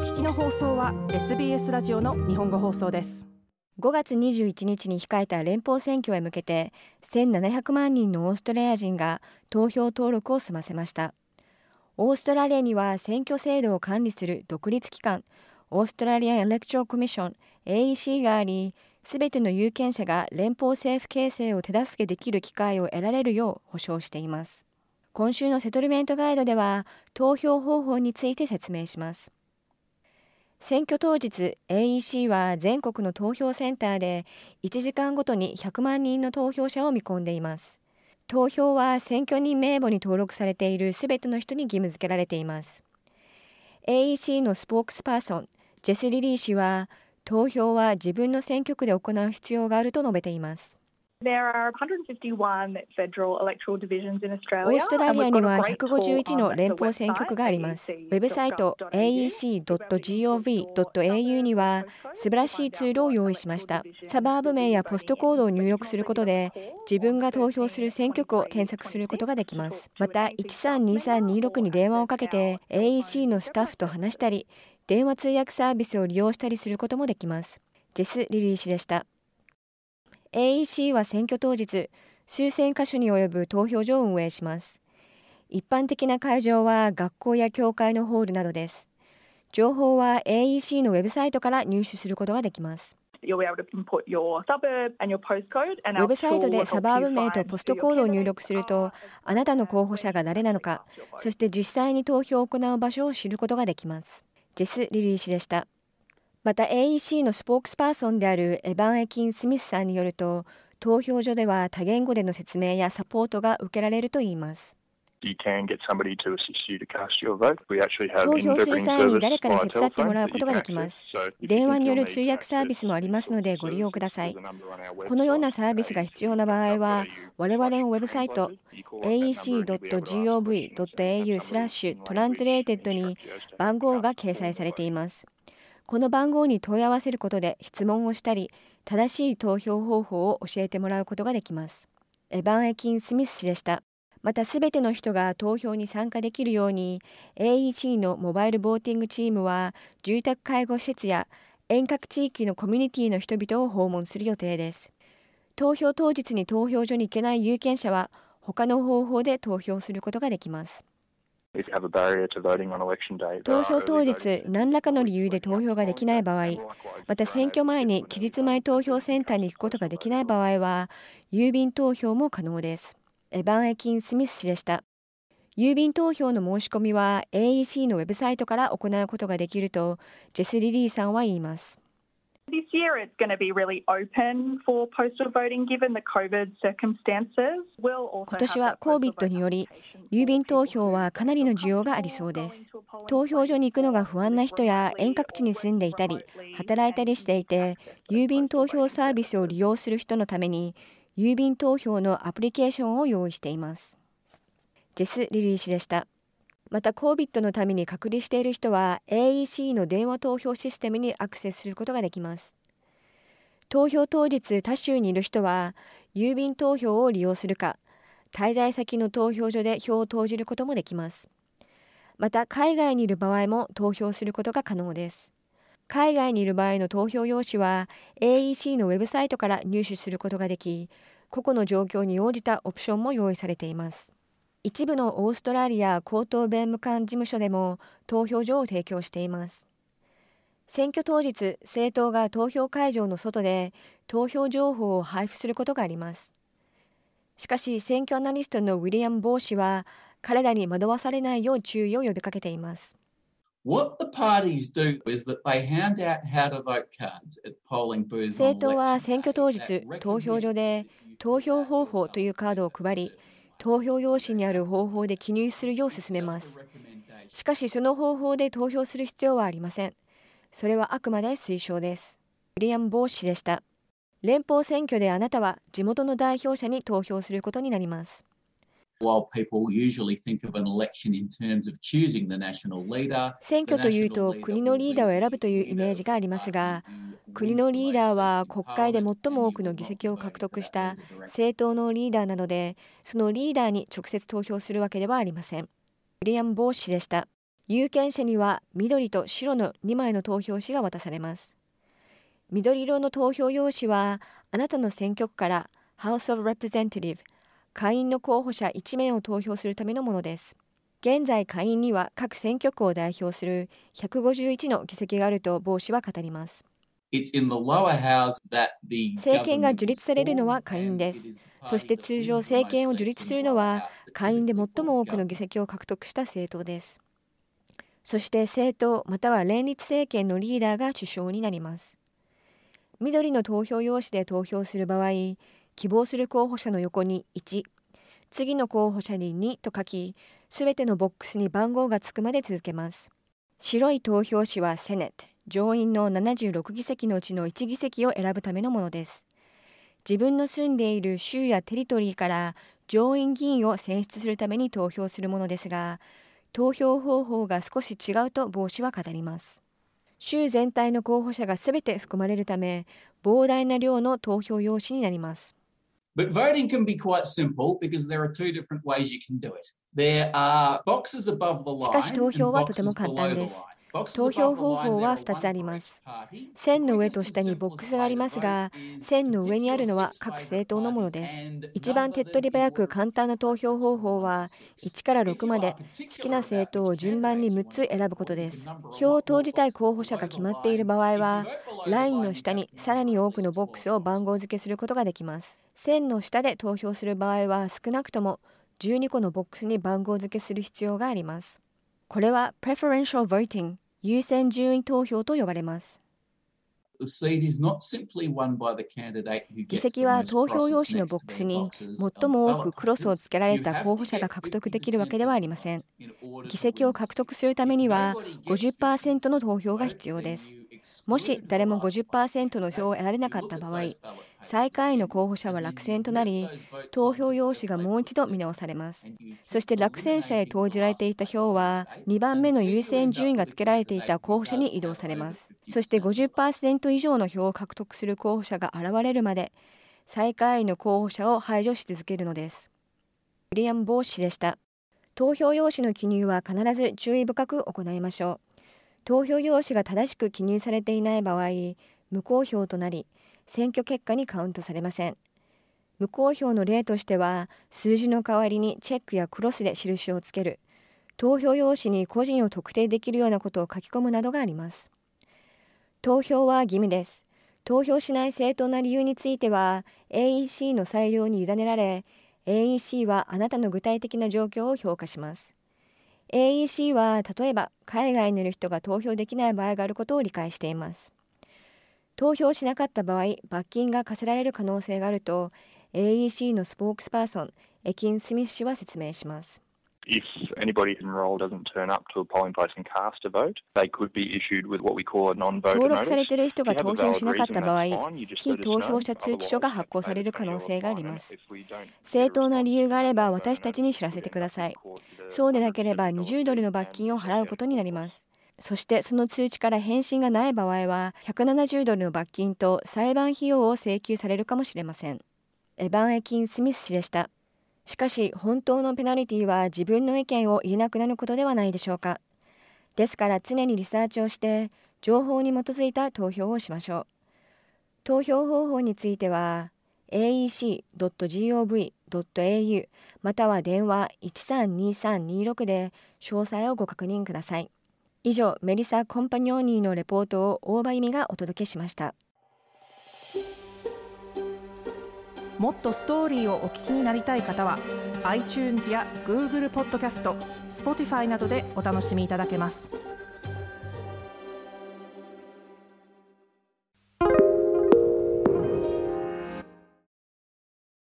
聞きの放送は SBS ラジオの日本語放送です。5月21日に控えた連邦選挙へ向けて1700万人のオーストラリア人が投票登録を済ませました。オーストラリアには選挙制度を管理する独立機関オーストラリア・エレクトラル・コミッション AEC がありすべての有権者が連邦政府形成を手助けできる機会を得られるよう保障しています。今週のセトルメントガイドでは投票方法について説明します。選挙当日 AEC は全国の投票センターで1時間ごとに100万人の投票者を見込んでいます投票は選挙人名簿に登録されているすべての人に義務付けられています AEC のスポークスパーソンジェス・リリー氏は投票は自分の選挙区で行う必要があると述べています。オーストラリアには151の連邦選挙区があります。ウェブサイト aec.gov.au には素晴らしいツールを用意しました。サバーブ名やポストコードを入力することで自分が投票する選挙区を検索することができます。また132326に電話をかけて AEC のスタッフと話したり電話通訳サービスを利用したりすることもできます。ジェス・リリー氏でした。AEC は選挙当日、数千箇所に及ぶ投票所を運営します。一般的な会場は学校や教会のホールなどです。情報は AEC のウェブサイトから入手することができます。ウェブサイトでサバーブ名とポストコードを入力すると、あなたの候補者が誰なのか、そして実際に投票を行う場所を知ることができます。ジェス・リリー氏でした。また AEC のスポークスパーソンであるエヴァン・エキン・スミスさんによると、投票所では多言語での説明やサポートが受けられるといいます。投票する際に誰かに手伝ってもらうことができます。電話による通訳サービスもありますのでご利用ください。このようなサービスが必要な場合は、我々のウェブサイト aec.gov.au スラッシュ translated に番号が掲載されています。この番号に問い合わせることで質問をしたり、正しい投票方法を教えてもらうことができます。エヴァン・エキン・スミス氏でした。またすべての人が投票に参加できるように AEC のモバイルボーティングチームは住宅介護施設や遠隔地域のコミュニティの人々を訪問する予定です。投票当日に投票所に行けない有権者は他の方法で投票することができます。投票当日、何らかの理由で投票ができない場合、また選挙前に期日前投票センターに行くことができない場合は、郵便投票も可能です。エヴァン・エキン・スミス氏でした。郵便投票の申し込みは AEC のウェブサイトから行うことができるとジェス・リリーさんは言います。今年は COVID により郵便投票はかなりの需要がありそうです。投票所に行くのが不安な人や遠隔地に住んでいたり働いたりしていて郵便投票サービスを利用する人のために郵便投票のアプリケーションを用意しています。ジェス・リリー氏でした。また COVID のために隔離している人は AEC の電話投票システムにアクセスすることができます。投票当日他州にいる人は郵便投票を利用するか、滞在先の投票所で票を投じることもできます。また海外にいる場合も投票することが可能です。海外にいる場合の投票用紙は AEC のウェブサイトから入手することができ、個々の状況に応じたオプションも用意されています。一部のオーストラリア高等弁務官事務所でも投票所を提供しています。選挙当日、政党が投票会場の外で投票情報を配布することがあります。しかし、選挙アナリストのウィリアム・ボー氏は、彼らに惑わされないよう注意を呼びかけています。What the parties do is that they hand out how to vote cards at polling booths 政党は選挙当日、投票所で投票方法というカードを配り、投票用紙にある方法で記入するよう勧めます。しかし、その方法で投票する必要はありません。それはあくまで推奨です。ウィリアム・ボー氏でした。連邦選挙であなたは地元の代表者に投票することになります。選挙というと国のリーダーを選ぶというイメージがありますが、国のリーダーは国会で最も多くの議席を獲得した政党のリーダーなので、そのリーダーに直接投票するわけではありません。ウィリアム・ボー氏でした。有権者には緑と白の2枚の投票紙が渡されます。緑色の投票用紙はあなたの選挙区から House of Representative 下院の候補者1名を投票するためのものです。現在下院には各選挙区を代表する151の議席があると帽子は語ります。政権が樹立されるのは下院です。そして通常政権を樹立するのは下院で最も多くの議席を獲得した政党です。そして政党または連立政権のリーダーが首相になります。緑の投票用紙で投票する場合、希望する候補者の横に1、次の候補者に2と書き、すべてのボックスに番号がつくまで続けます。白い投票紙はセネット、上院の76議席のうちの1議席を選ぶためのものです。自分の住んでいる州やテリトリーから上院議員を選出するために投票するものですが、投票方法が少し違うと帽子は語ります。州全体の候補者がすべて含まれるため、膨大な量の投票用紙になります。But voting can be quite simple because there are two different ways you can do it. There are boxes above the line しかし投票はとても簡単です。投票方法は2つあります。線の上と下にボックスがありますが、線の上にあるのは各政党のものです。一番手っ取り早く簡単な投票方法は、1から6まで好きな政党を順番に6つ選ぶことです。票を投じたい候補者が決まっている場合は、ラインの下にさらに多くのボックスを番号付けすることができます。線の下で投票する場合は、少なくとも12個のボックスに番号付けする必要があります。これは preferential voting 優先順位投票と呼ばれます。議席は投票用紙のボックスに最も多くクロスをつけられた候補者が獲得できるわけではありません。議席を獲得するためには50%の投票が必要です。もし誰も50%の票を得られなかった場合、最下位の候補者は落選となり、投票用紙がもう一度見直されます。そして落選者へ投じられていた票は、2番目の優先順位がつけられていた候補者に移動されます。そして50%以上の票を獲得する候補者が現れるまで、最下位の候補者を排除し続けるのです。ウィリアム・ボー氏でした。投票用紙の記入は必ず注意深く行いましょう。投票用紙が正しく記入されていない場合、無効票となり、選挙結果にカウントされません。無効票の例としては、数字の代わりにチェックやクロスで印をつける、投票用紙に個人を特定できるようなことを書き込むなどがあります。投票は義務です。投票しない正当な理由については、AEC の裁量に委ねられ、AEC はあなたの具体的な状況を評価します。AEC は例えば海外にいる人が投票できない場合があることを理解しています。投票しなかった場合、罰金が課せられる可能性があると AEC のスポークスパーソン、エキン・スミス氏は説明します。If anybody enrolled doesn't turn up to a polling place and cast a vote, they could be issued with what we call a non-voter notice. 登録されている人が投票しなかった場合、非投票者通知書が発行される可能性があります。正当な理由があれば私たちに知らせてください。そうでなければ20ドルの罰金を払うことになります。そしてその通知から返信がない場合は170ドルの罰金と裁判費用を請求されるかもしれません。エヴァン・エキン・スミス氏でした。しかし本当のペナルティは自分の意見を言えなくなることではないでしょうか。ですから常にリサーチをして情報に基づいた投票をしましょう。投票方法については aec.gov.au または電話132326で詳細をご確認ください。以上、メリサ・コンパニョーニーのレポートを大場由美がお届けしました。もっとストーリーをお聞きになりたい方は iTunes や Google ポッドキャスト Spotify などでお楽しみいただけます。